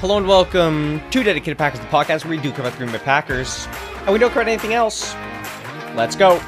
Hello and welcome to Dedicated Packers, the podcast where we do cover the Green Bay Packers, and we don't cover anything else. Let's go.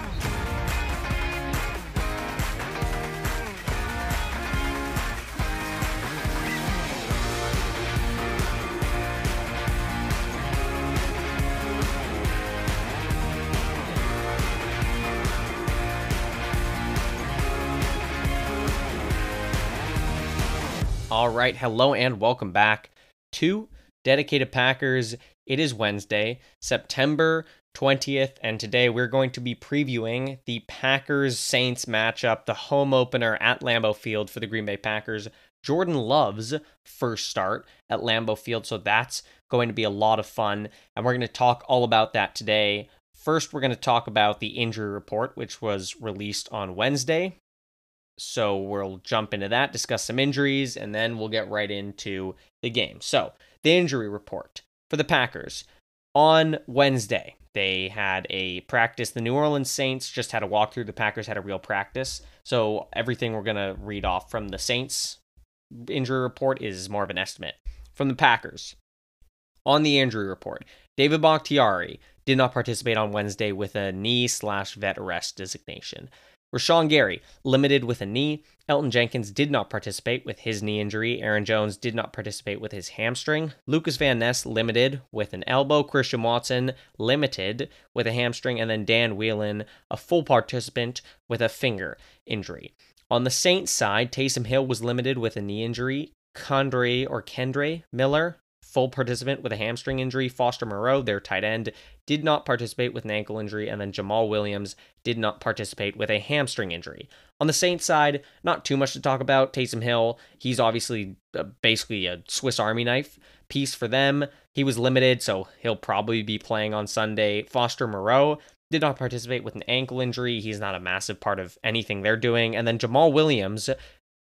All right, hello and welcome back to Dedicated Packers. It is Wednesday, September 20th, and today we're going to be previewing the Packers Saints matchup, the home opener at Lambeau Field for the Green Bay Packers. Jordan Love's first start at Lambeau Field, so that's going to be a lot of fun, and we're going to talk all about that today. First, we're going to talk about the injury report, which was released on Wednesday. So we'll jump into that, discuss some injuries, and then we'll get right into the game. So, the injury report for the Packers on Wednesday. They had a practice. The New Orleans Saints just had a walkthrough. The Packers had a real practice. So, everything we're going to read off from the Saints injury report is more of an estimate. From the Packers, on the injury report, David Bakhtiari did not participate on Wednesday with a knee slash vet rest designation. Rashan Gary, limited with a knee. Elgton Jenkins did not participate with his knee injury. Aaron Jones did not participate with his hamstring. Lucas Van Ness, limited with an elbow. Christian Watson, limited with a hamstring. And then Dan Whelan, a full participant with a finger injury. On the Saints side, Taysom Hill was limited with a knee injury. Condre or Kendre Miller, full participant with a hamstring injury. Foster Moreau, their tight end, did not participate with an ankle injury, and then Jamaal Williams did not participate with a hamstring injury. On the Saints side, not too much to talk about. Taysom Hill, he's obviously uh, basically a Swiss Army knife piece for them. He was limited, so he'll probably be playing on Sunday. Foster Moreau did not participate with an ankle injury. He's not a massive part of anything they're doing. And then Jamaal Williams,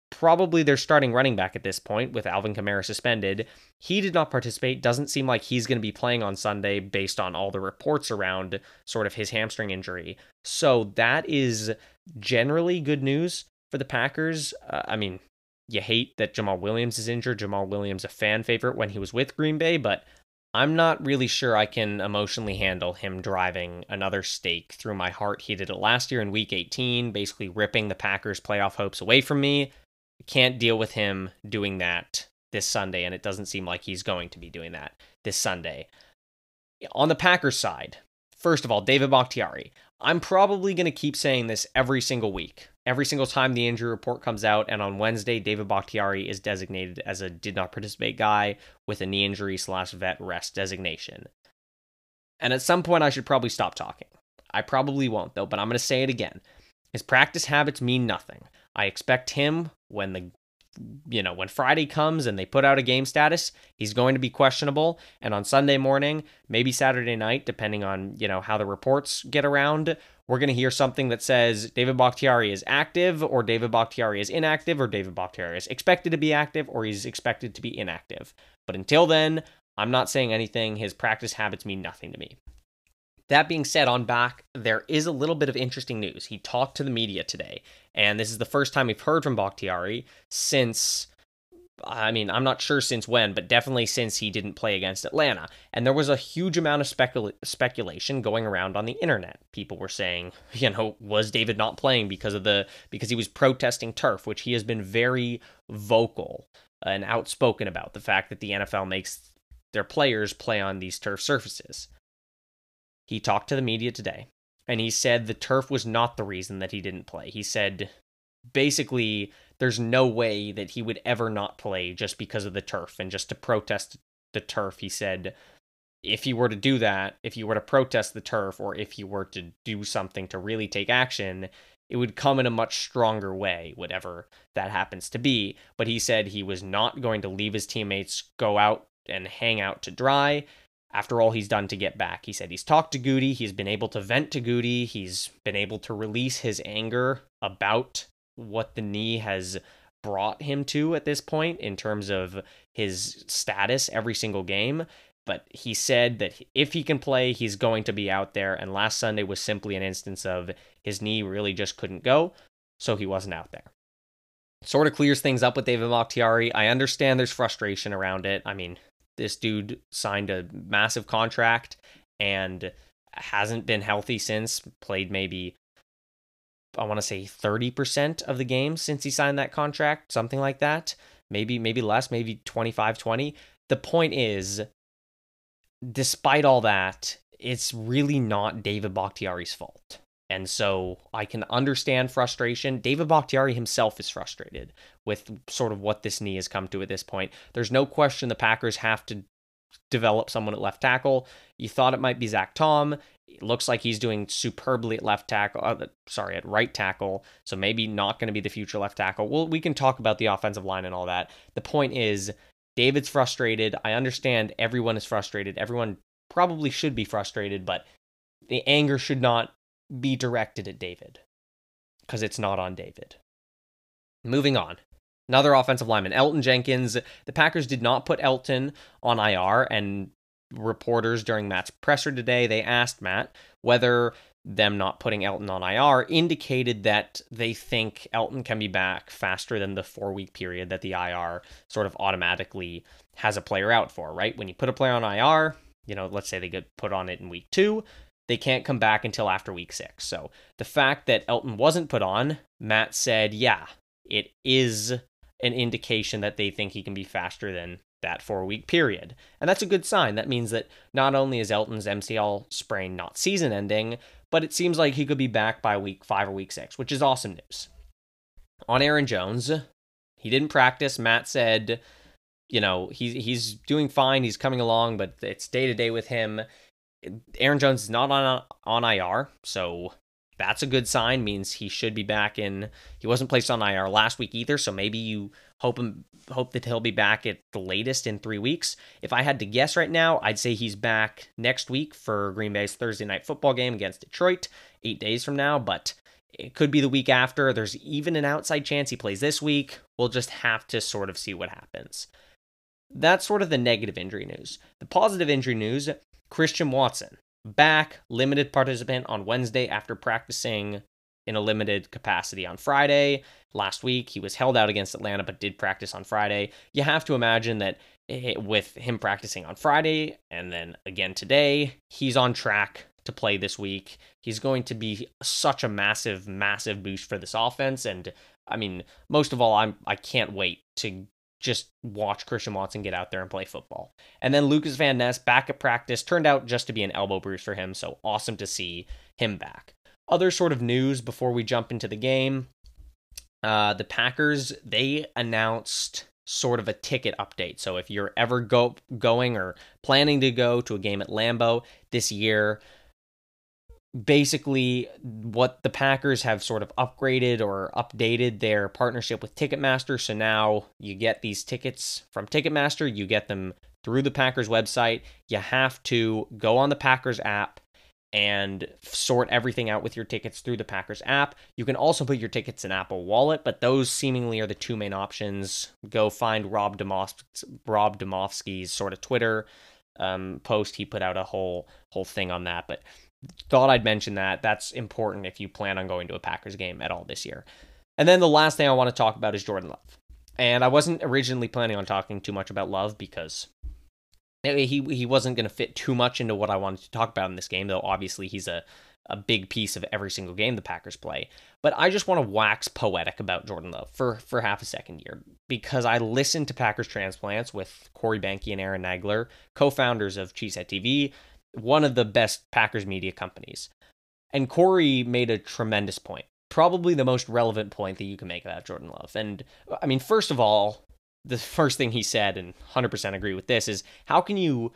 probably their starting running back at this point with Alvin Kamara suspended. He did not participate. Doesn't seem like he's going to be playing on Sunday based on all the reports around sort of his hamstring injury. So that is generally good news for the Packers. Uh, I mean, you hate that Jamaal Williams is injured. Jamaal Williams a fan favorite when he was with Green Bay, but I'm not really sure I can emotionally handle him driving another stake through my heart. He did it last year in week 18, basically ripping the Packers' playoff hopes away from me can't deal with him doing that this Sunday, and it doesn't seem like he's going to be doing that this Sunday. On the Packers side, first of all, David Bakhtiari. I'm probably going to keep saying this every single week. Every single time the injury report comes out, and on Wednesday, David Bakhtiari is designated as a did not participate guy with a knee injury slash vet rest designation. And at some point, I should probably stop talking. I probably won't, though, but I'm going to say it again. His practice habits mean nothing. I expect him when the you know, when Friday comes and they put out a game status, he's going to be questionable. And on Sunday morning, maybe Saturday night, depending on, you know, how the reports get around, we're going to hear something that says David Bakhtiari is active or David Bakhtiari is inactive or David Bakhtiari is expected to be active or he's expected to be inactive. But until then, I'm not saying anything. His practice habits mean nothing to me. That being said, on back, there is a little bit of interesting news. He talked to the media today, and this is the first time we've heard from Bakhtiari since. I mean, I'm not sure since when, but definitely since he didn't play against Atlanta. And there was a huge amount of specula- speculation going around on the internet. People were saying, you know, was David not playing because of the because he was protesting turf, which he has been very vocal and outspoken about the fact that the NFL makes their players play on these turf surfaces. He talked to the media today and he said the turf was not the reason that he didn't play. He said basically there's no way that he would ever not play just because of the turf and just to protest the turf. He said if he were to do that, if he were to protest the turf or if he were to do something to really take action, it would come in a much stronger way, whatever that happens to be. But he said he was not going to leave his teammates go out and hang out to dry after all he's done to get back. He said he's talked to Goody, he's been able to vent to Goody, he's been able to release his anger about what the knee has brought him to at this point in terms of his status every single game. But he said that if he can play, he's going to be out there. And last Sunday was simply an instance of his knee really just couldn't go, so he wasn't out there. Sort of clears things up with David Bakhtiari. I understand there's frustration around it. I mean, This dude signed a massive contract and hasn't been healthy since, played maybe I want to say 30% of the games since he signed that contract, something like that. Maybe maybe less, maybe 25 20. The point is despite all that, it's really not David Bakhtiari's fault. And so I can understand frustration. David Bakhtiari himself is frustrated with sort of what this knee has come to at this point. There's no question the Packers have to develop someone at left tackle. You thought it might be Zach Tom. It looks like he's doing superbly at left tackle. Uh, sorry, at right tackle. So maybe not going to be the future left tackle. Well, we can talk about the offensive line and all that. The point is, David's frustrated. I understand everyone is frustrated. Everyone probably should be frustrated, but the anger should not be directed at David because it's not on David. Moving on. Another offensive lineman, Elgton Jenkins. The Packers did not put Elgton on IR, and reporters during Matt's presser today, they asked Matt whether them not putting Elgton on IR indicated that they think Elgton can be back faster than the four week period that the IR sort of automatically has a player out for, right? When you put a player on IR, you know, let's say they get put on it in week two, they can't come back until after week six. So the fact that Elgton wasn't put on, Matt said, yeah, it is an indication that they think he can be faster than that four week period. And that's a good sign. That means that not only is Elgton's MCL sprain not season ending, but it seems like he could be back by week five or week six, which is awesome news. On Aaron Jones, he didn't practice. Matt said, you know, he's he's doing fine. He's coming along, but it's day to day with him. Aaron Jones is not on on IR, so that's a good sign. Means he should be back in. He wasn't placed on IR last week either, so maybe you hope him hope that he'll be back at the latest in three weeks. If I had to guess right now, I'd say he's back next week for Green Bay's Thursday night football game against Detroit, eight days from now. But it could be the week after. There's even an outside chance he plays this week. We'll just have to sort of see what happens. That's sort of the negative injury news. The positive injury news Christian Watson, back, limited participant on Wednesday after practicing in a limited capacity on Friday. Last week, he was held out against Atlanta, but did practice on Friday. You have to imagine that eh, with him practicing on Friday and then again today, he's on track to play this week. He's going to be such a massive, massive boost for this offense. And I mean, most of all, I'm I can't wait to just watch Christian Watson get out there and play football. And then Lucas Van Ness back at practice turned out just to be an elbow bruise for him, so awesome to see him back. Other sort of news before we jump into the game. Uh, the Packers they announced sort of a ticket update. So if you're ever go going or planning to go to a game at Lambeau this year, basically what the Packers have sort of upgraded or updated their partnership with Ticketmaster. So now you get these tickets from Ticketmaster, you get them through the Packers website. You have to go on the Packers app and sort everything out with your tickets through the Packers app. You can also put your tickets in Apple Wallet, but those seemingly are the two main options. Go find Rob Demovsky's, Rob sort of Twitter um, post. He put out a whole whole thing on that, but thought I'd mention that. That's important if you plan on going to a Packers game at all this year. And then the last thing I want to talk about is Jordan Love. And I wasn't originally planning on talking too much about Love because eh, he he wasn't going to fit too much into what I wanted to talk about in this game, though obviously he's a a big piece of every single game the Packers play. But I just want to wax poetic about Jordan Love for for half a second here because I listened to Packers Transplants with Corey Behnke and Aaron Nagler, co-founders of Cheesehead TV, one of the best Packers media companies. And Corey made a tremendous point, probably the most relevant point that you can make about Jordan Love. And I mean, first of all, the first thing he said, and 100% agree with this, is how can you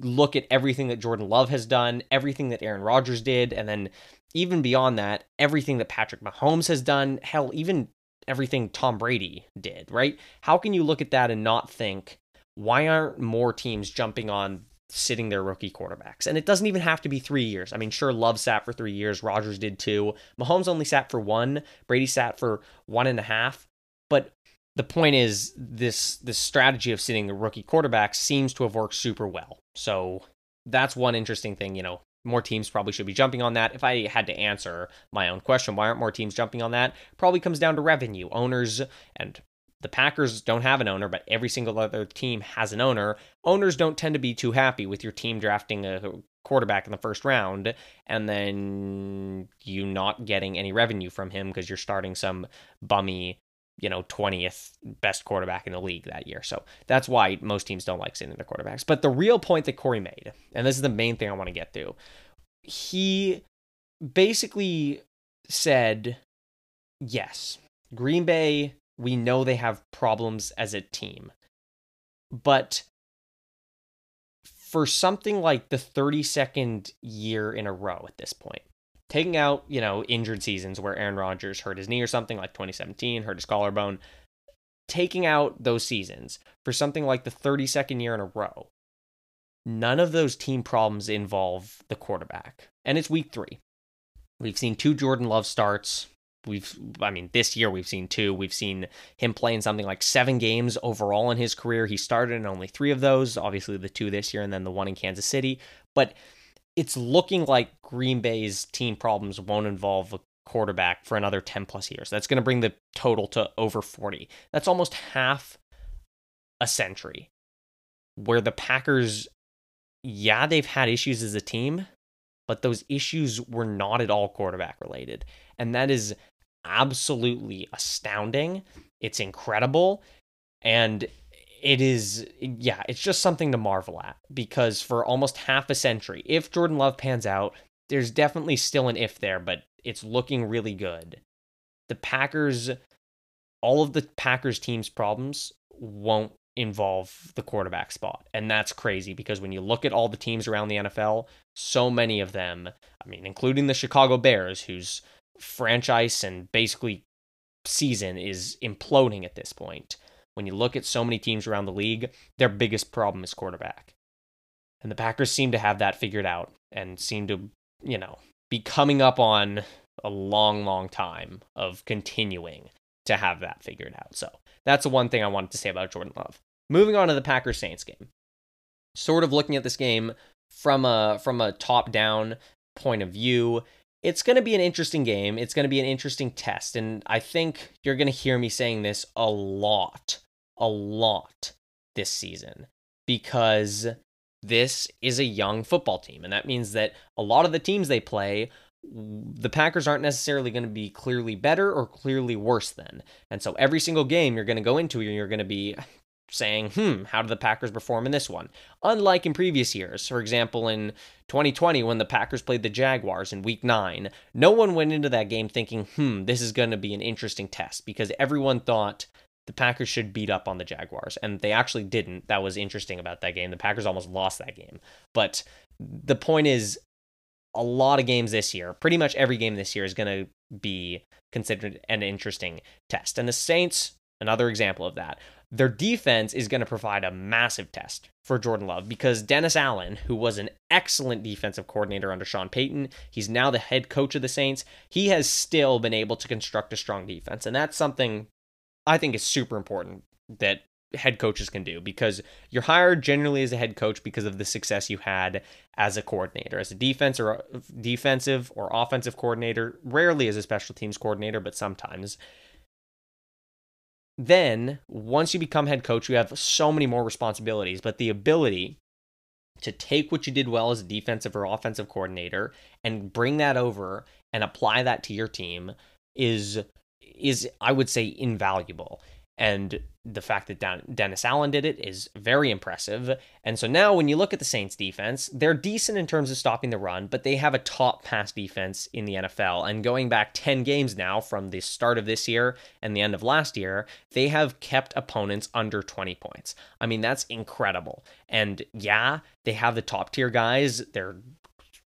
look at everything that Jordan Love has done, everything that Aaron Rodgers did, and then even beyond that, everything that Patrick Mahomes has done, hell, even everything Tom Brady did, right? How can you look at that and not think, why aren't more teams jumping on sitting their rookie quarterbacks? And it doesn't even have to be three years. I mean, sure, Love sat for three years, Rodgers did too. Mahomes only sat for one, Brady sat for one and a half. But the point is this this strategy of sitting the rookie quarterbacks seems to have worked super well. So that's one interesting thing, you know. More teams probably should be jumping on that. If I had to answer my own question, why aren't more teams jumping on that? Probably comes down to revenue. Owners and the Packers don't have an owner, but every single other team has an owner. Owners don't tend to be too happy with your team drafting a quarterback in the first round and then you not getting any revenue from him because you're starting some bummy you know 20th best quarterback in the league that year so that's why most teams don't like sitting their quarterbacks but the real point that corey made and this is the main thing i want to get to he basically said yes green bay we know they have problems as a team but for something like the 32nd year in a row at this point, taking out, you know, injured seasons where Aaron Rodgers hurt his knee or something like 2017, hurt his collarbone, taking out those seasons for something like the 32nd year in a row, none of those team problems involve the quarterback. And it's week three. We've seen two Jordan Love starts we've I mean this year we've seen two. We've seen him play in something like seven games overall in his career. He started in only three of those, obviously the two this year and then the one in Kansas City. But it's looking like Green Bay's team problems won't involve a quarterback for another 10 plus years. That's going to bring the total to over 40. That's almost half a century where the Packers yeah, they've had issues as a team, but those issues were not at all quarterback related. And that is absolutely astounding. It's incredible. And it is, yeah, it's just something to marvel at because for almost half a century, if Jordan Love pans out, there's definitely still an if there, but it's looking really good. The Packers, all of the Packers team's problems won't involve the quarterback spot. And that's crazy because when you look at all the teams around the NFL, so many of them, I mean, including the Chicago Bears, whose franchise and basically season is imploding at this point. When you look at so many teams around the league, their biggest problem is quarterback. And the Packers seem to have that figured out and seem to, you know, be coming up on a long, long time of continuing to have that figured out. So that's the one thing I wanted to say about Jordan Love. Moving on to the Packers Saints game. Sort of looking at this game from a from a top down point of view it's going to be an interesting game. It's going to be an interesting test. And I think you're going to hear me saying this a lot, a lot this season because this is a young football team. And that means that a lot of the teams they play, the Packers aren't necessarily going to be clearly better or clearly worse than. And so every single game you're going to go into, you're going to be saying, hmm, how did the Packers perform in this one? Unlike in previous years, for example, in 2020 when the Packers played the Jaguars in week nine, no one went into that game thinking, hmm, this is going to be an interesting test because everyone thought the Packers should beat up on the Jaguars. And they actually didn't. That was interesting about that game. The Packers almost lost that game. But the point is, a lot of games this year, pretty much every game this year is going to be considered an interesting test. And the Saints, another example of that their defense is going to provide a massive test for Jordan Love because Dennis Allen, who was an excellent defensive coordinator under Sean Payton, he's now the head coach of the Saints. He has still been able to construct a strong defense. And that's something I think is super important that head coaches can do because you're hired generally as a head coach because of the success you had as a coordinator, as a defense or uh, defensive or offensive coordinator, rarely as a special teams coordinator, but sometimes then once you become head coach, you have so many more responsibilities, but the ability to take what you did well as a defensive or offensive coordinator and bring that over and apply that to your team is is I would say invaluable. And the fact that Dennis Allen did it is very impressive. And so now, when you look at the Saints defense, they're decent in terms of stopping the run, but they have a top pass defense in the NFL. And going back 10 games now from the start of this year and the end of last year, they have kept opponents under 20 points. I mean, that's incredible. And yeah, they have the top tier guys. They're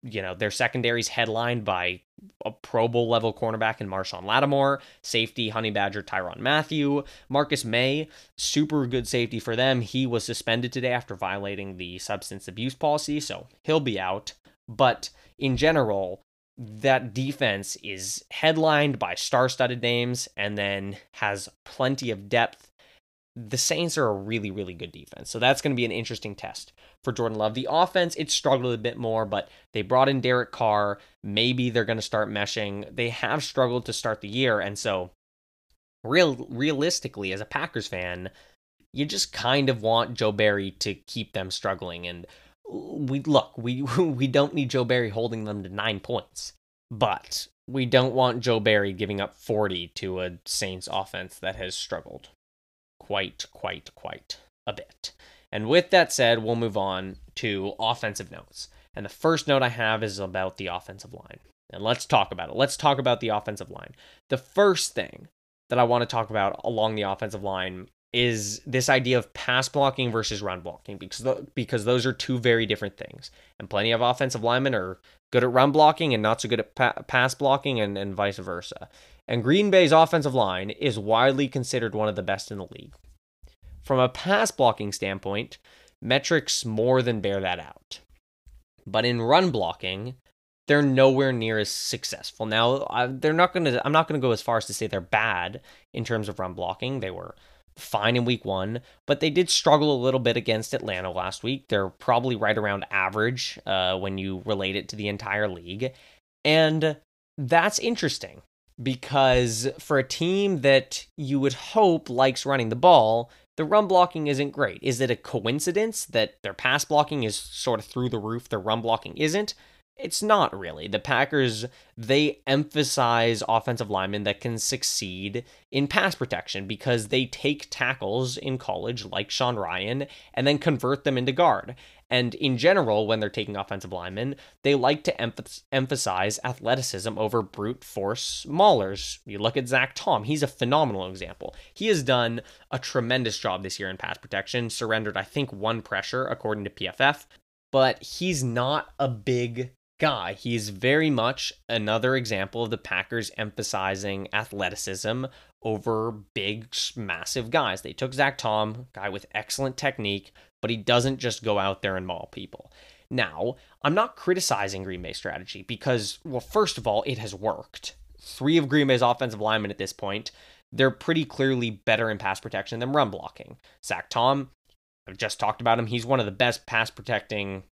you know, their secondary's headlined by a Pro Bowl level cornerback in Marshon Lattimore, safety Honey Badger Tyrann Mathieu, Marcus Maye, super good safety for them. He was suspended today after violating the substance abuse policy, so he'll be out. But in general, that defense is headlined by star studded names and then has plenty of depth the Saints are a really, really good defense. So that's going to be an interesting test for Jordan Love. The offense, it struggled a bit more, but they brought in Derek Carr. Maybe they're going to start meshing. They have struggled to start the year. And so real realistically as a Packers fan, you just kind of want Joe Barry to keep them struggling and we look, we we don't need Joe Barry holding them to 9 points. But we don't want Joe Barry giving up 40 to a Saints offense that has struggled quite quite quite a bit. And with that said, we'll move on to offensive notes. And the first note I have is about the offensive line. And let's talk about it. Let's talk about the offensive line. The first thing that I want to talk about along the offensive line is this idea of pass blocking versus run blocking because the, because those are two very different things. And plenty of offensive linemen are good at run blocking and not so good at pa- pass blocking and, and vice versa. And Green Bay's offensive line is widely considered one of the best in the league. From a pass blocking standpoint, metrics more than bear that out. But in run blocking, they're nowhere near as successful. Now, they're not going to I'm not going to go as far as to say they're bad in terms of run blocking. They were fine in week 1, but they did struggle a little bit against Atlanta last week. They're probably right around average uh, when you relate it to the entire league. And that's interesting because for a team that you would hope likes running the ball, the run blocking isn't great. Is it a coincidence that their pass blocking is sort of through the roof, their run blocking isn't? It's not really. The Packers, they emphasize offensive linemen that can succeed in pass protection because they take tackles in college, like Sean Rhyan and then convert them into guard. And in general, when they're taking offensive linemen, they like to emph- emphasize athleticism over brute force maulers. You look at Zach Tom, he's a phenomenal example. He has done a tremendous job this year in pass protection, surrendered, I think, one pressure according to PFF, but he's not a big guy. He's very much another example of the Packers emphasizing athleticism over big, massive guys. They took Zach Tom, guy with excellent technique, but he doesn't just go out there and maul people. Now, I'm not criticizing Green Bay's strategy because, well, first of all, it has worked. Three of Green Bay's offensive linemen at this point, they're pretty clearly better in pass protection than run blocking. Zach Tom, I've just talked about him. He's one of the best pass protecting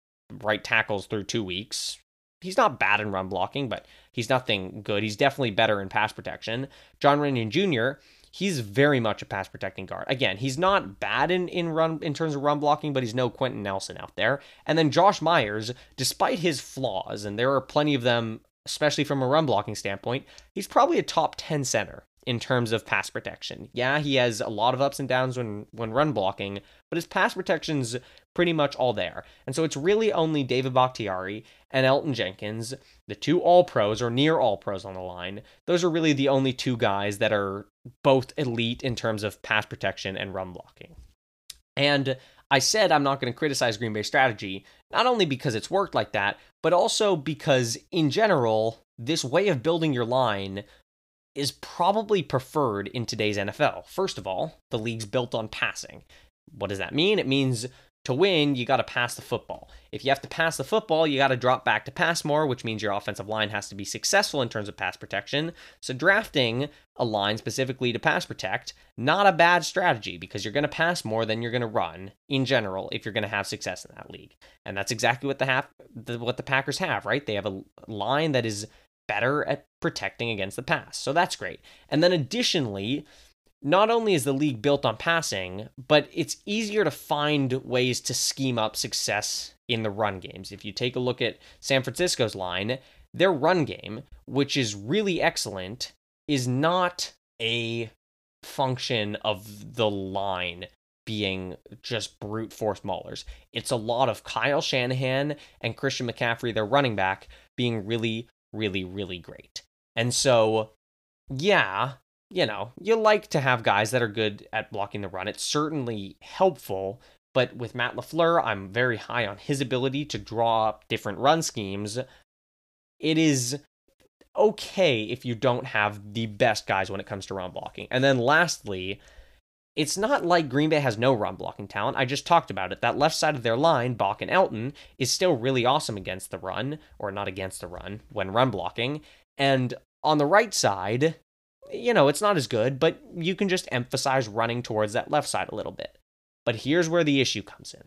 right tackles through two weeks he's not bad in run blocking, but he's nothing good. He's definitely better in pass protection. Jon Runyan Jr., he's very much a pass protecting guard. Again, he's not bad in, in run in terms of run blocking, but he's no Quenton Nelson out there. And then Josh Myers, despite his flaws, and there are plenty of them, especially from a run blocking standpoint, he's probably a top 10 center in terms of pass protection. Yeah, he has a lot of ups and downs when when run blocking, but his pass protection's pretty much all there. And so it's really only David Bakhtiari and Elgton Jenkins, the two all pros or near all pros on the line. Those are really the only two guys that are both elite in terms of pass protection and run blocking. And I said I'm not going to criticize Green Bay strategy, not only because it's worked like that, but also because in general, this way of building your line is probably preferred in today's NFL. First of all, the league's built on passing. What does that mean? It means to win, you got to pass the football. If you have to pass the football, you got to drop back to pass more, which means your offensive line has to be successful in terms of pass protection. So, drafting a line specifically to pass protect, not a bad strategy because you're going to pass more than you're going to run in general if you're going to have success in that league. And that's exactly what the, half, the what the Packers have, right? They have a line that is better at protecting against the pass. So that's great. And then additionally, not only is the league built on passing, but it's easier to find ways to scheme up success in the run games. If you take a look at San Francisco's line, their run game, which is really excellent, is not a function of the line being just brute force maulers. It's a lot of Kyle Shanahan and Christian McCaffrey, their running back, being really, really, really great. And so, yeah, you know, you like to have guys that are good at blocking the run. It's certainly helpful. But with Matt LaFleur, I'm very high on his ability to draw up different run schemes. It is okay if you don't have the best guys when it comes to run blocking. And then lastly, it's not like Green Bay has no run blocking talent. I just talked about it. That left side of their line, Bach and Elgton, is still really awesome against the run, or not against the run, when run blocking. And on the right side, you know, it's not as good, but you can just emphasize running towards that left side a little bit. But here's where the issue comes in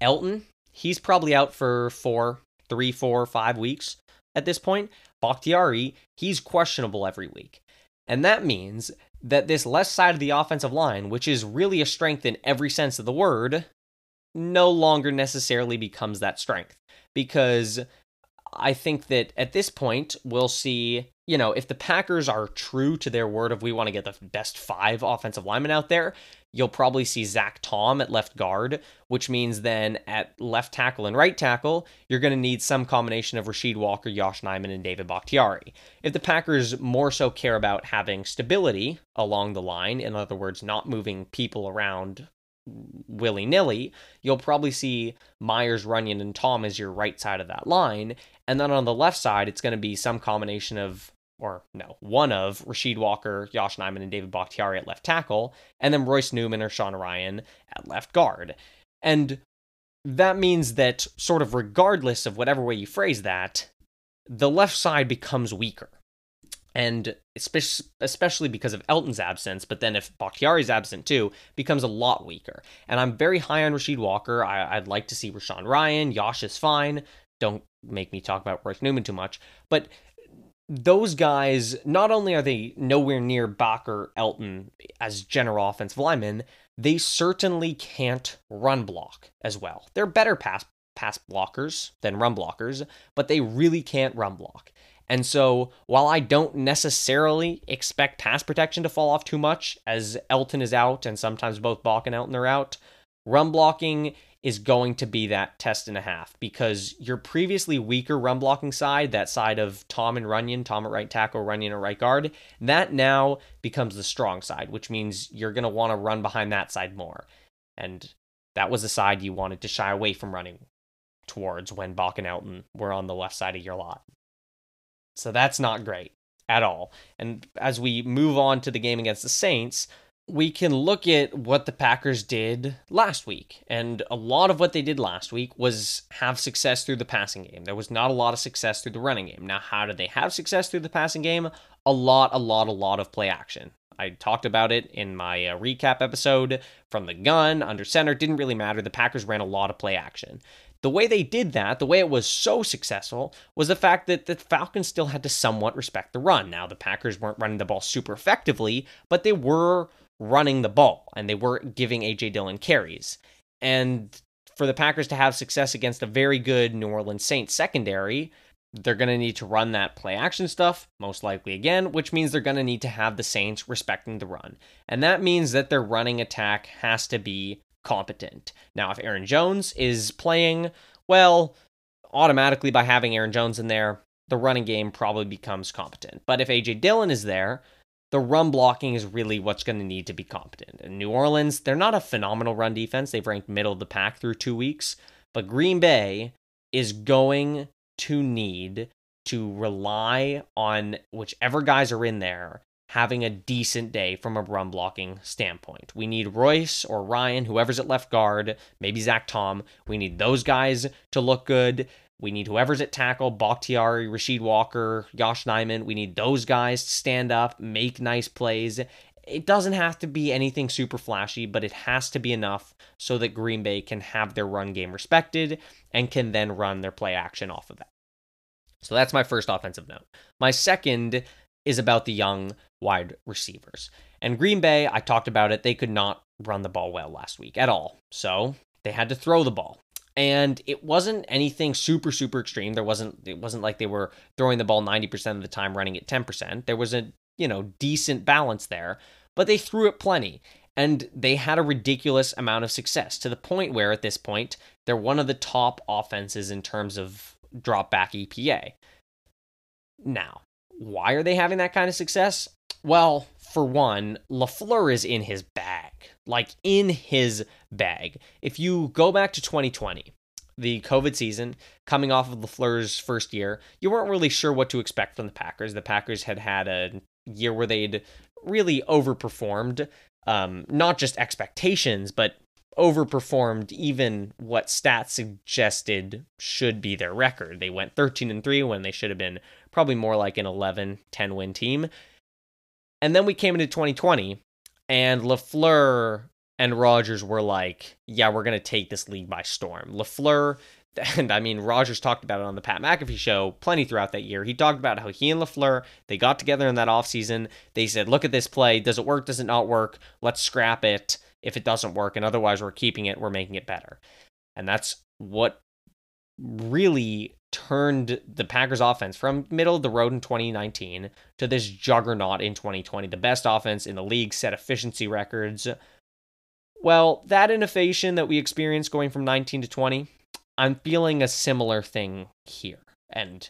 Elgton, he's probably out for four, three, four, five weeks at this point. Bakhtiari, he's questionable every week. And that means that this left side of the offensive line, which is really a strength in every sense of the word, no longer necessarily becomes that strength. Because I think that at this point, we'll see, you know, if the Packers are true to their word of we want to get the best five offensive linemen out there, you'll probably see Zach Tom at left guard, which means then at left tackle and right tackle, you're going to need some combination of Rasheed Walker, Yosh Nijman, and David Bakhtiari. If the Packers more so care about having stability along the line, in other words, not moving people around willy nilly, you'll probably see Myers, Runyan, and Tom as your right side of that line. And then on the left side, it's going to be some combination of, or no, one of Rasheed Walker, Josh Nijman, and David Bakhtiari at left tackle, and then Royce Newman or Sean Rhyan at left guard. And that means that, sort of regardless of whatever way you phrase that, the left side becomes weaker and especially because of Elgton's absence, but then if Bakhtiari's absent too, becomes a lot weaker. And I'm very high on Rasheed Walker. I, would like to see Rashawn Rhyan. Yosh is fine. Don't make me talk about Royce Newman too much. But those guys, not only are they nowhere near Bach or Elgton as general offensive linemen, they certainly can't run block as well. They're better pass pass blockers than run blockers, but they really can't run block. And so, while I don't necessarily expect pass protection to fall off too much, as Elgton is out and sometimes both Bach and Elgton are out, run blocking is going to be that test and a half because your previously weaker run blocking side, that side of Tom and Runyan, Tom at right tackle, Runyan at right guard, that now becomes the strong side, which means you're going to want to run behind that side more. And that was the side you wanted to shy away from running towards when Bach and Elgton were on the left side of your lot. So that's not great at all. And as we move on to the game against the Saints, we can look at what the Packers did last week. And a lot of what they did last week was have success through the passing game. There was not a lot of success through the running game. Now, how did they have success through the passing game? A lot, a lot, a lot of play action. I talked about it in my uh, recap episode from the gun, under center, didn't really matter. The Packers ran a lot of play action. The way they did that, the way it was so successful, was the fact that the Falcons still had to somewhat respect the run. Now, the Packers weren't running the ball super effectively, but they were running the ball and they were giving A.J. Dillon carries. And for the Packers to have success against a very good New Orleans Saints secondary, they're going to need to run that play action stuff, most likely again, which means they're going to need to have the Saints respecting the run. And that means that their running attack has to be competent. Now, if Aaron Jones is playing, well, automatically by having Aaron Jones in there, the running game probably becomes competent. But if AJ Dillon is there, the run blocking is really what's going to need to be competent. In New Orleans, they're not a phenomenal run defense. They've ranked middle of the pack through two weeks. But Green Bay is going to need to rely on whichever guys are in there having a decent day from a run blocking standpoint. We need Royce or Rhyan, whoever's at left guard, maybe Zach Tom. We need those guys to look good. We need whoever's at tackle, Bakhtiari, Rasheed Walker, Josh Nijman. We need those guys to stand up, make nice plays. It doesn't have to be anything super flashy, but it has to be enough so that Green Bay can have their run game respected and can then run their play action off of that. So that's my first offensive note. My second is about the young wide receivers. And Green Bay, I talked about it, they could not run the ball well last week at all. So they had to throw the ball. And it wasn't anything super, super extreme. There wasn't it wasn't like they were throwing the ball 90% of the time, running it 10%. There was a, you know, decent balance there, but they threw it plenty. And they had a ridiculous amount of success to the point where at this point, they're one of the top offenses in terms of drop back EPA. Now, why are they having that kind of success? Well, for one, LaFleur is in his bag. Like in his bag. If you go back to 2020, the COVID season, coming off of LaFleur's first year, you weren't really sure what to expect from the Packers. The Packers had had a year where they'd really overperformed, um, not just expectations, but overperformed even what stats suggested should be their record. They went 13 and 3 when they should have been probably more like an 11, 10 win team. And then we came into 2020 and LaFleur and Rodgers were like, yeah, we're going to take this league by storm. LaFleur, and I mean, Rodgers talked about it on the Pat McAfee show plenty throughout that year. He talked about how he and LaFleur, they got together in that offseason. They said, look at this play. Does it work? Does it not work? Let's scrap it if it doesn't work. And otherwise, we're keeping it. We're making it better. And that's what really turned the Packers offense from middle of the road in 2019 to this juggernaut in 2020. The best offense in the league set efficiency records. Well, that innovation that we experienced going from 19 to 20, I'm feeling a similar thing here. And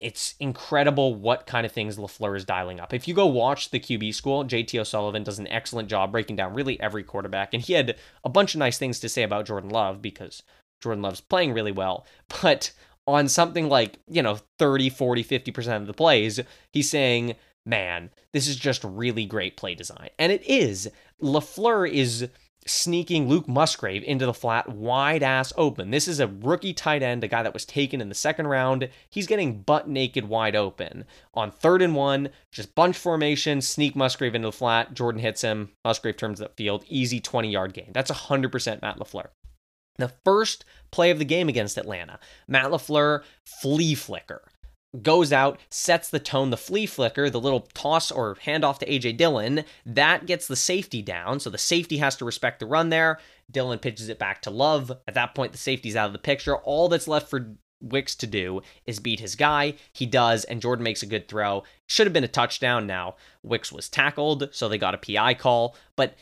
it's incredible what kind of things LaFleur is dialing up. If you go watch the QB school, JT O'Sullivan does an excellent job breaking down really every quarterback. And he had a bunch of nice things to say about Jordan Love because Jordan Love's playing really well. But on something like, you know, 30, 40, 50% of the plays, he's saying, man, this is just really great play design. And it is. LaFleur is sneaking Luke Musgrave into the flat wide ass open. This is a rookie tight end, a guy that was taken in the second round. He's getting butt naked wide open. On third and one, just bunch formation, sneak Musgrave into the flat. Jordan hits him. Musgrave turns the field. Easy 20 yard gain. That's 100% Matt LaFleur. The first play of the game against Atlanta, Matt LaFleur flea flicker goes out, sets the tone, the flea flicker, the little toss or handoff to AJ Dillon, that gets the safety down. So the safety has to respect the run there. Dillon pitches it back to Love. At that point, the safety's out of the picture. All that's left for Wicks to do is beat his guy. He does, and Jordan makes a good throw. Should have been a touchdown now. Wicks was tackled, so they got a PI call. But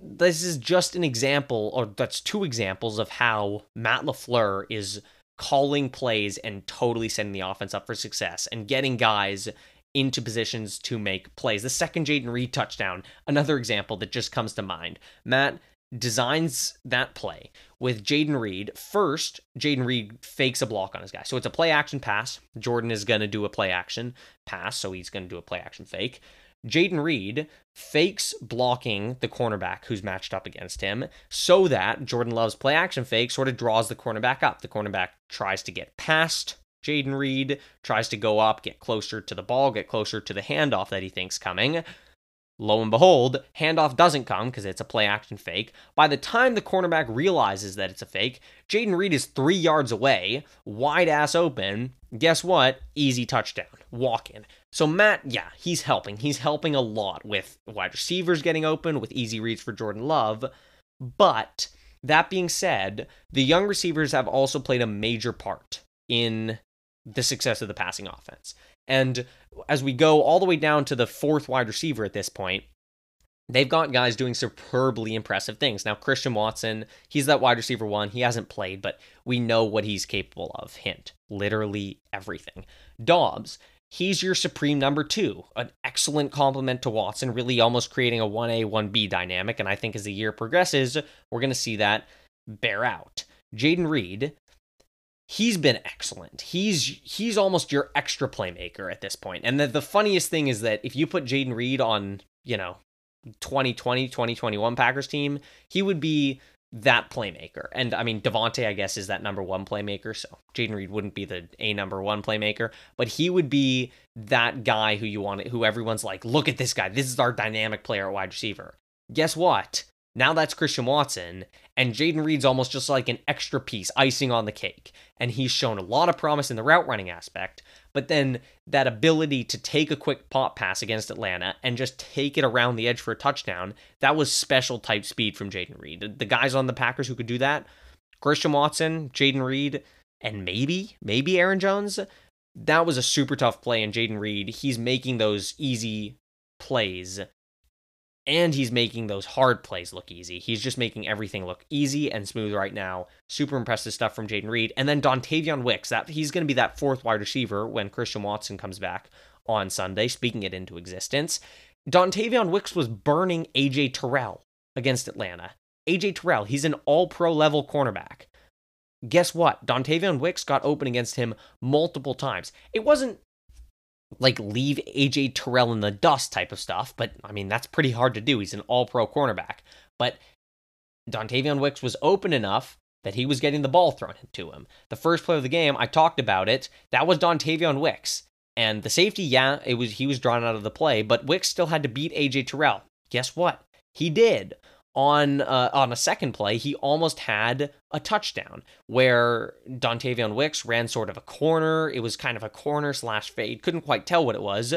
this is just an example, or that's two examples of how Matt LaFleur is calling plays and totally setting the offense up for success and getting guys into positions to make plays. The second Jayden Reed touchdown, another example that just comes to mind. Matt designs that play with Jayden Reed. First, Jayden Reed fakes a block on his guy. So it's a play action pass. Jordan is going to do a play action pass, so he's going to do a play action fake. Jayden Reed fakes blocking the cornerback who's matched up against him so that Jordan Love's play action fake sort of draws the cornerback up. The cornerback tries to get past Jayden Reed, tries to go up, get closer to the ball, get closer to the handoff that he thinks coming. Lo and behold, handoff doesn't come because it's a play action fake. By the time the cornerback realizes that it's a fake, Jayden Reed is three yards away, wide ass open. Guess what? Easy touchdown. Walk in. So Matt, yeah, he's helping. He's helping a lot with wide receivers getting open, with easy reads for Jordan Love. But that being said, the young receivers have also played a major part in the success of the passing offense. And as we go all the way down to the fourth wide receiver at this point, they've got guys doing superbly impressive things. Now, Christian Watson, he's that wide receiver one. He hasn't played, but we know what he's capable of. Hint literally everything. Doubs, he's your supreme number two, an excellent complement to Watson, really almost creating a 1A, 1B dynamic. And I think as the year progresses, we're going to see that bear out. Jayden Reed, he's been excellent. He's he's almost your extra playmaker at this point. And the, the funniest thing is that if you put Jayden Reed on, you know, 2020, 2021 Packers team, he would be that playmaker. And I mean, Davante, I guess, is that number one playmaker. So Jayden Reed wouldn't be the a number one playmaker, but he would be that guy who you want, who everyone's like, look at this guy. This is our dynamic player at wide receiver. Guess what? Now that's Christian Watson, and Jayden Reed's almost just like an extra piece, icing on the cake. And he's shown a lot of promise in the route running aspect, but then that ability to take a quick pop pass against Atlanta and just take it around the edge for a touchdown, that was special type speed from Jayden Reed. The guys on the Packers who could do that, Christian Watson, Jayden Reed, and maybe, maybe Aaron Jones, that was a super tough play. And Jayden Reed, he's making those easy plays and he's making those hard plays look easy. He's just making everything look easy and smooth right now. Super impressive stuff from Jayden Reed. And then Dontayvion Wicks, that he's going to be that fourth wide receiver when Christian Watson comes back on Sunday, speaking it into existence. Dontayvion Wicks was burning AJ Terrell against Atlanta. AJ Terrell, he's an all pro level cornerback. Guess what? Dontayvion Wicks got open against him multiple times. It wasn't like leave AJ Terrell in the dust type of stuff, but I mean that's pretty hard to do. He's an all pro cornerback. But Dontayvion Wicks was open enough that he was getting the ball thrown to him. The first play of the game, I talked about it. That was Dontayvion Wicks. And the safety, yeah, it was he was drawn out of the play, but Wicks still had to beat AJ Terrell. Guess what? He did. On uh, on a second play, he almost had a touchdown where Dontayvion Wicks ran sort of a corner. It was kind of a corner slash fade. Couldn't quite tell what it was.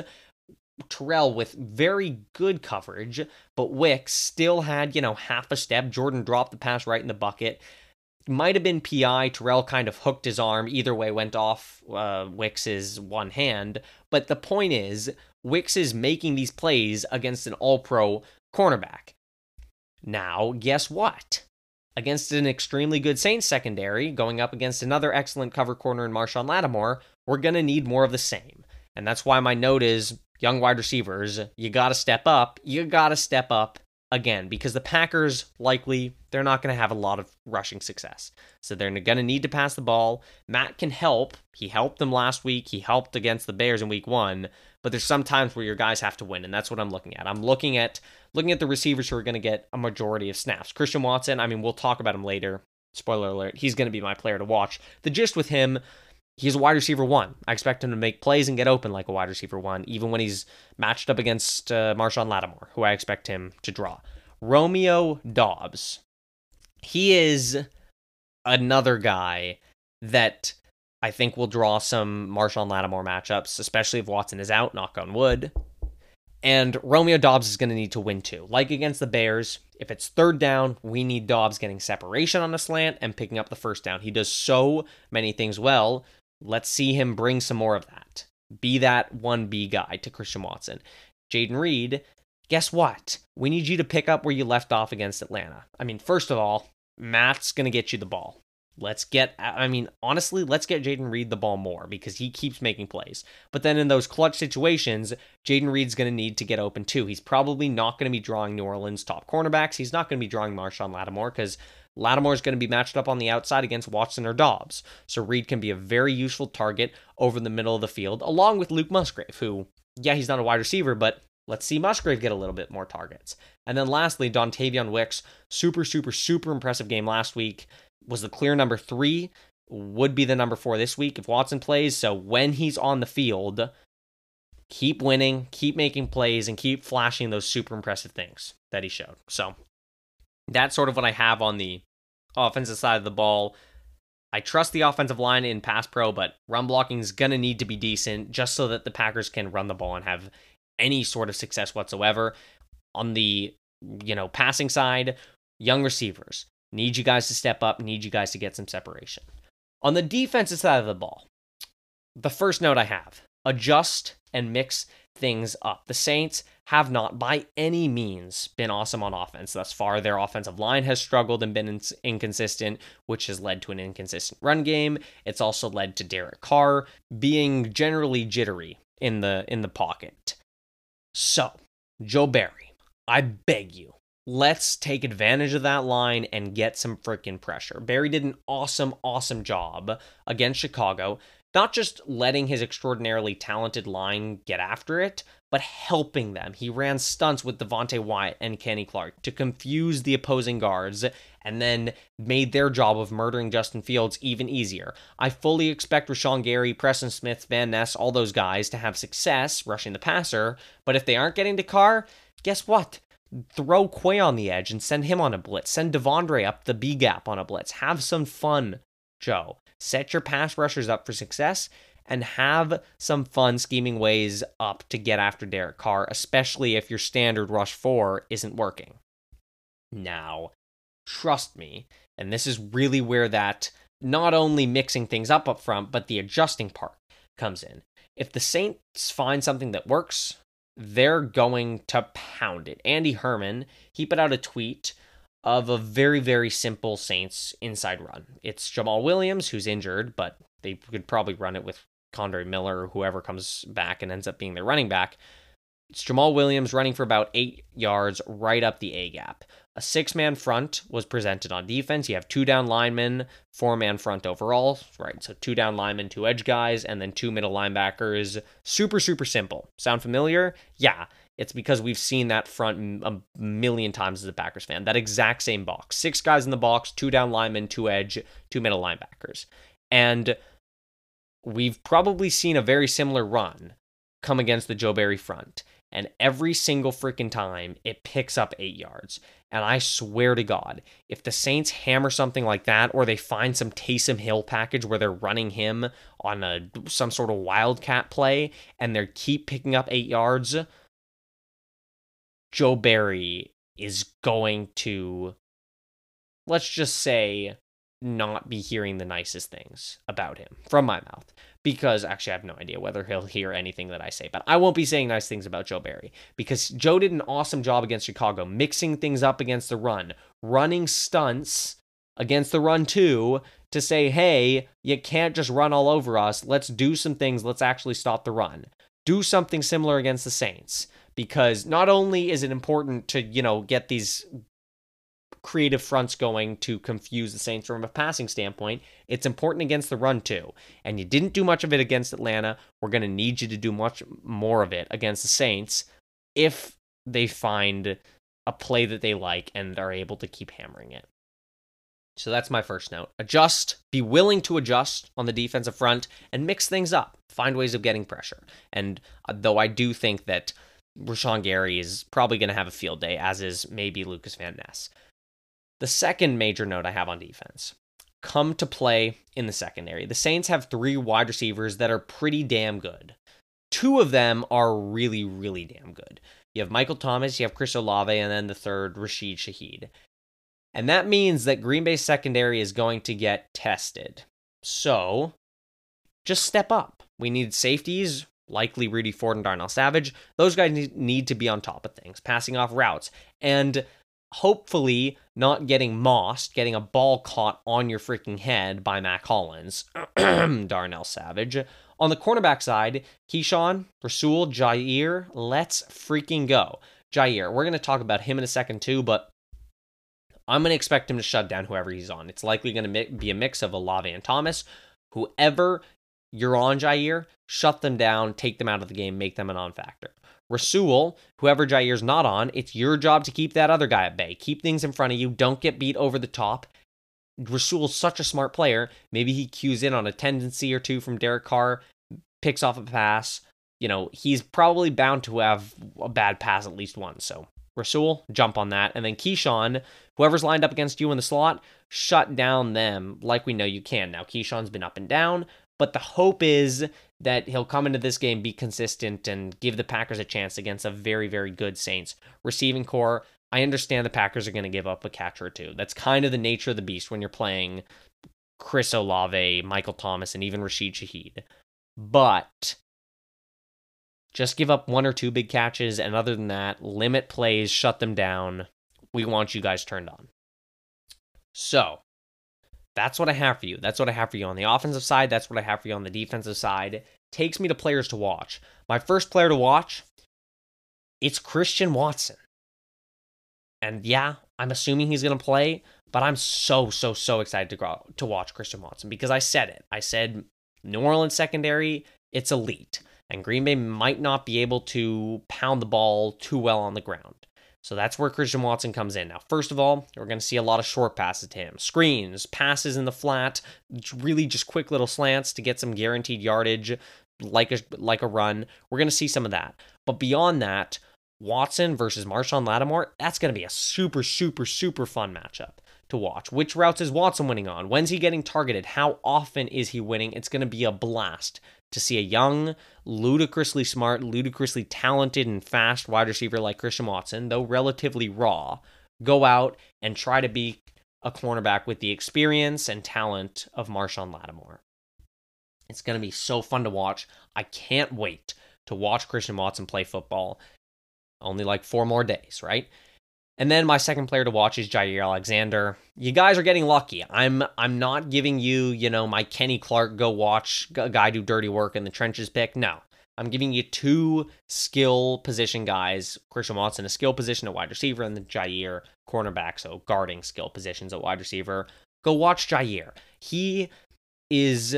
Terrell with very good coverage, but Wicks still had, you know, half a step. Jordan dropped the pass right in the bucket. Might have been PI. Terrell kind of hooked his arm. Either way, went off uh, Wicks's one hand. But the point is, Wicks is making these plays against an all pro cornerback. Now, guess what? Against an extremely good Saints secondary, going up against another excellent cover corner in Marshon Lattimore, we're going to need more of the same. And that's why my note is young wide receivers, you got to step up. You got to step up again because the Packers likely they're not going to have a lot of rushing success. So they're going to need to pass the ball. Matt can help. He helped them last week. He helped against the Bears in week 1, but there's some times where your guys have to win and that's what I'm looking at. I'm looking at looking at the receivers who are going to get a majority of snaps. Christian Watson, I mean, we'll talk about him later. Spoiler alert, he's going to be my player to watch. The gist with him, he's a wide receiver one. I expect him to make plays and get open like a wide receiver one, even when he's matched up against uh, Marshon Lattimore, who I expect him to draw. Romeo Doubs, He is another guy that I think we'll draw some Marshon Lattimore matchups, especially if Watson is out, knock on wood. And Romeo Doubs is going to need to win too. Like against the Bears, if it's third down, we need Doubs getting separation on the slant and picking up the first down. He does so many things well. Let's see him bring some more of that. Be that 1B guy to Christian Watson. Jayden Reed, guess what? We need you to pick up where you left off against Atlanta. I mean, first of all, Matt's going to get you the ball. Let's get, I mean, honestly, let's get Jayden Reed the ball more because he keeps making plays. But then in those clutch situations, Jayden Reed's going to need to get open too. He's probably not going to be drawing New Orleans top cornerbacks. He's not going to be drawing Marshon Lattimore because Lattimore is going to be matched up on the outside against Watson or Doubs. So Reed can be a very useful target over the middle of the field, along with Luke Musgrave, who, yeah, he's not a wide receiver, but let's see Musgrave get a little bit more targets. And then lastly, Dontayvion Wicks, super, super, super impressive game last week was the clear number three, would be the number four this week if Watson plays. So when he's on the field, keep winning, keep making plays, and keep flashing those super impressive things that he showed. So that's sort of what I have on the offensive side of the ball. I trust the offensive line in pass pro, but run blocking is going to need to be decent just so that the Packers can run the ball and have any sort of success whatsoever. On the, you know, passing side, young receivers. Need you guys to step up, need you guys to get some separation. On the defensive side of the ball, the first note I have adjust and mix things up. The Saints have not by any means been awesome on offense thus far. Their offensive line has struggled and been inconsistent, which has led to an inconsistent run game. It's also led to Derek Carr being generally jittery in the in the pocket. So, Joe Barry, I beg you, let's take advantage of that line and get some freaking pressure. Barry did an awesome, awesome job against Chicago, not just letting his extraordinarily talented line get after it, but helping them. He ran stunts with Devonte Wyatt and Kenny Clark to confuse the opposing guards and then made their job of murdering Justin Fields even easier. I fully expect Rashan Gary, Preston Smith, Van Ness, all those guys to have success rushing the passer, but if they aren't getting to Carr, guess what? Throw Quay on the edge and send him on a blitz. Send De'Vondre up the B gap on a blitz. Have some fun, Joe. Set your pass rushers up for success and have some fun scheming ways up to get after Derek Carr, especially if your standard rush four isn't working. Now, trust me, and this is really where that not only mixing things up up front, but the adjusting part comes in. If the Saints find something that works, they're going to pound it. Andy Herman, he put out a tweet of a very, very simple Saints inside run. It's Jamaal Williams, who's injured, but they could probably run it with Kendre Miller or whoever comes back and ends up being their running back. It's Jamaal Williams running for about eight yards right up the A gap. A six man front was presented on defense. You have two down linemen, four man front overall, right? So two down linemen, two edge guys, and then two middle linebackers. Super, super simple. Sound familiar? Yeah. It's because we've seen that front a million times as a Packers fan. That exact same box. Six guys in the box, two down linemen, two edge, two middle linebackers. And we've probably seen a very similar run come against the Joe Barry front. And every single freaking time it picks up eight yards. And I swear to God, if the Saints hammer something like that, or they find some Taysom Hill package where they're running him on a some sort of wildcat play and they keep picking up eight yards, Joe Barry is going to, let's just say, not be hearing the nicest things about him from my mouth because actually I have no idea whether he'll hear anything that I say, but I won't be saying nice things about Joe Barry because Joe did an awesome job against Chicago, mixing things up against the run, running stunts against the run too to say, hey, you can't just run all over us. Let's do some things. Let's actually stop the run. Do something similar against the Saints because not only is it important to, you know, get these creative fronts going to confuse the Saints from a passing standpoint. It's important against the run too. And you didn't do much of it against Atlanta. We're going to need you to do much more of it against the Saints if they find a play that they like and are able to keep hammering it. So that's my first note. Adjust, be willing to adjust on the defensive front and mix things up. Find ways of getting pressure. And uh, though I do think that Rashan Gary is probably going to have a field day, as is maybe Lucas Van Ness. The second major note I have on defense come to play in the secondary. The Saints have three wide receivers that are pretty damn good. Two of them are really, really damn good. You have Michael Thomas, you have Chris Olave, and then the third, Rashid Shaheed. And that means that Green Bay's secondary is going to get tested. So just step up. We need safeties, likely Rudy Ford and Darnell Savage. Those guys need to be on top of things, passing off routes. And hopefully not getting mossed, getting a ball caught on your freaking head by Mack Hollins, Darnell Savage. On the cornerback side, Keisean, Rasul, Jaire, let's freaking go. Jaire, we're going to talk about him in a second too, but I'm going to expect him to shut down whoever he's on. It's likely going to be a mix of Olave and Thomas. Whoever you're on, Jaire, shut them down, take them out of the game, make them a non factor. Rasul, whoever Jaire's not on, it's your job to keep that other guy at bay. Keep things in front of you. Don't get beat over the top. Rasul's such a smart player. Maybe he cues in on a tendency or two from Derek Carr, picks off a pass. You know, he's probably bound to have a bad pass at least once. So Rasul, jump on that. And then Keisean, whoever's lined up against you in the slot, shut down them like we know you can. Now, Keisean's been up and down, but the hope is that he'll come into this game, be consistent, and give the Packers a chance against a very, very good Saints receiving corps. I understand the Packers are going to give up a catcher or two. That's kind of the nature of the beast when you're playing Chris Olave, Michael Thomas, and even Rashid Shaheed. But just give up one or two big catches, and other than that, limit plays, shut them down. We want you guys turned on. So, that's what I have for you. That's what I have for you on the offensive side. That's what I have for you on the defensive side. Takes me to players to watch. My first player to watch, it's Christian Watson. And yeah, I'm assuming he's going to play, but I'm so so so excited to go to watch Christian Watson because I said it. I said New Orleans secondary, it's elite, and Green Bay might not be able to pound the ball too well on the ground. So that's where Christian Watson comes in. Now, first of all, we're going to see a lot of short passes to him screens, passes in the flat, really just quick little slants to get some guaranteed yardage like a, like a run. We're going to see some of that. But beyond that, Watson versus Marshon Lattimore, that's going to be a super, super, super fun matchup to watch. Which routes is Watson winning on? When's he getting targeted? How often is he winning? It's going to be a blast to see a young, ludicrously smart, ludicrously talented, and fast wide receiver like Christian Watson, though relatively raw, go out and try to be a cornerback with the experience and talent of Marshon Lattimore. It's going to be so fun to watch. I can't wait to watch Christian Watson play football. Only like four more days, right? And then my second player to watch is Jaire Alexander. You guys are getting lucky. I'm I'm not giving you, you know, my Kenny Clark go watch a guy do dirty work in the trenches pick. No. I'm giving you two skill position guys. Christian Watson, a skill position at wide receiver, and then Jaire, cornerback, so guarding skill positions at wide receiver. Go watch Jaire. He is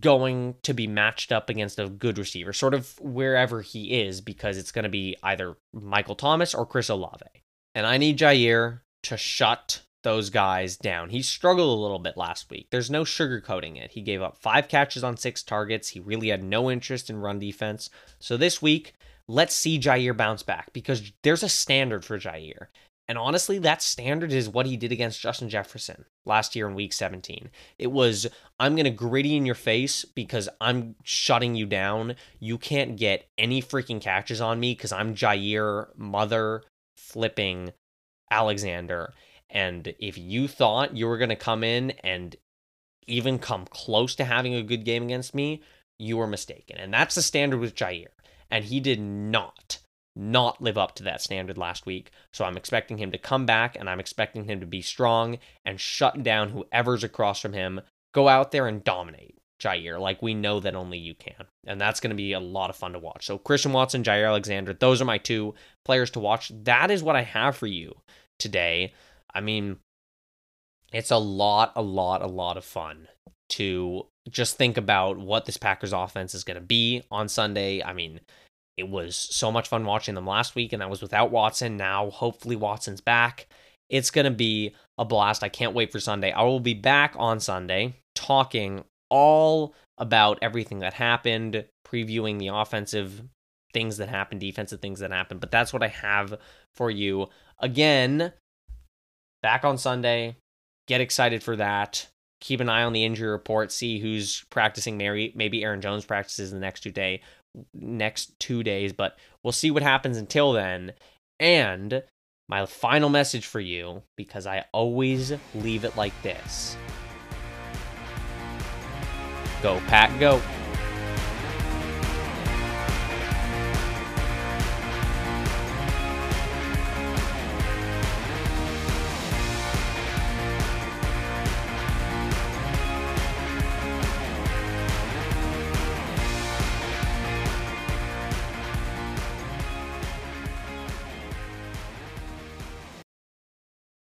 going to be matched up against a good receiver, sort of wherever he is, because it's going to be either Michael Thomas or Chris Olave. And I need Jaire to shut those guys down. He struggled a little bit last week. There's no sugarcoating it. He gave up five catches on six targets. He really had no interest in run defense. So this week, let's see Jaire bounce back because there's a standard for Jaire. And honestly, that standard is what he did against Justin Jefferson last year in week 17. It was, I'm going to gritty in your face because I'm shutting you down. You can't get any freaking catches on me because I'm Jaire, mother flipping Alexander. And if you thought you were going to come in and even come close to having a good game against me, you were mistaken. And that's the standard with Jaire. And he did not not live up to that standard last week. So I'm expecting him to come back and I'm expecting him to be strong and shut down whoever's across from him. Go out there and dominate Jaire like we know that only you can. And that's going to be a lot of fun to watch. So Christian Watson, Jaire Alexander, those are my two players to watch. That is what I have for you today. I mean, it's a lot, a lot, a lot of fun to just think about what this Packers offense is going to be on Sunday. I mean, it was so much fun watching them last week, and that was without Watson. Now, hopefully, Watson's back. It's going to be a blast. I can't wait for Sunday. I will be back on Sunday talking all about everything that happened, previewing the offensive things that happened, defensive things that happened. But that's what I have for you. Again, back on Sunday. Get excited for that. Keep an eye on the injury report. See who's practicing. Maybe maybe Aaron Jones practices the next two day next two days, but we'll see what happens until then. And my final message for you, because I always leave it like this go, Pack, go.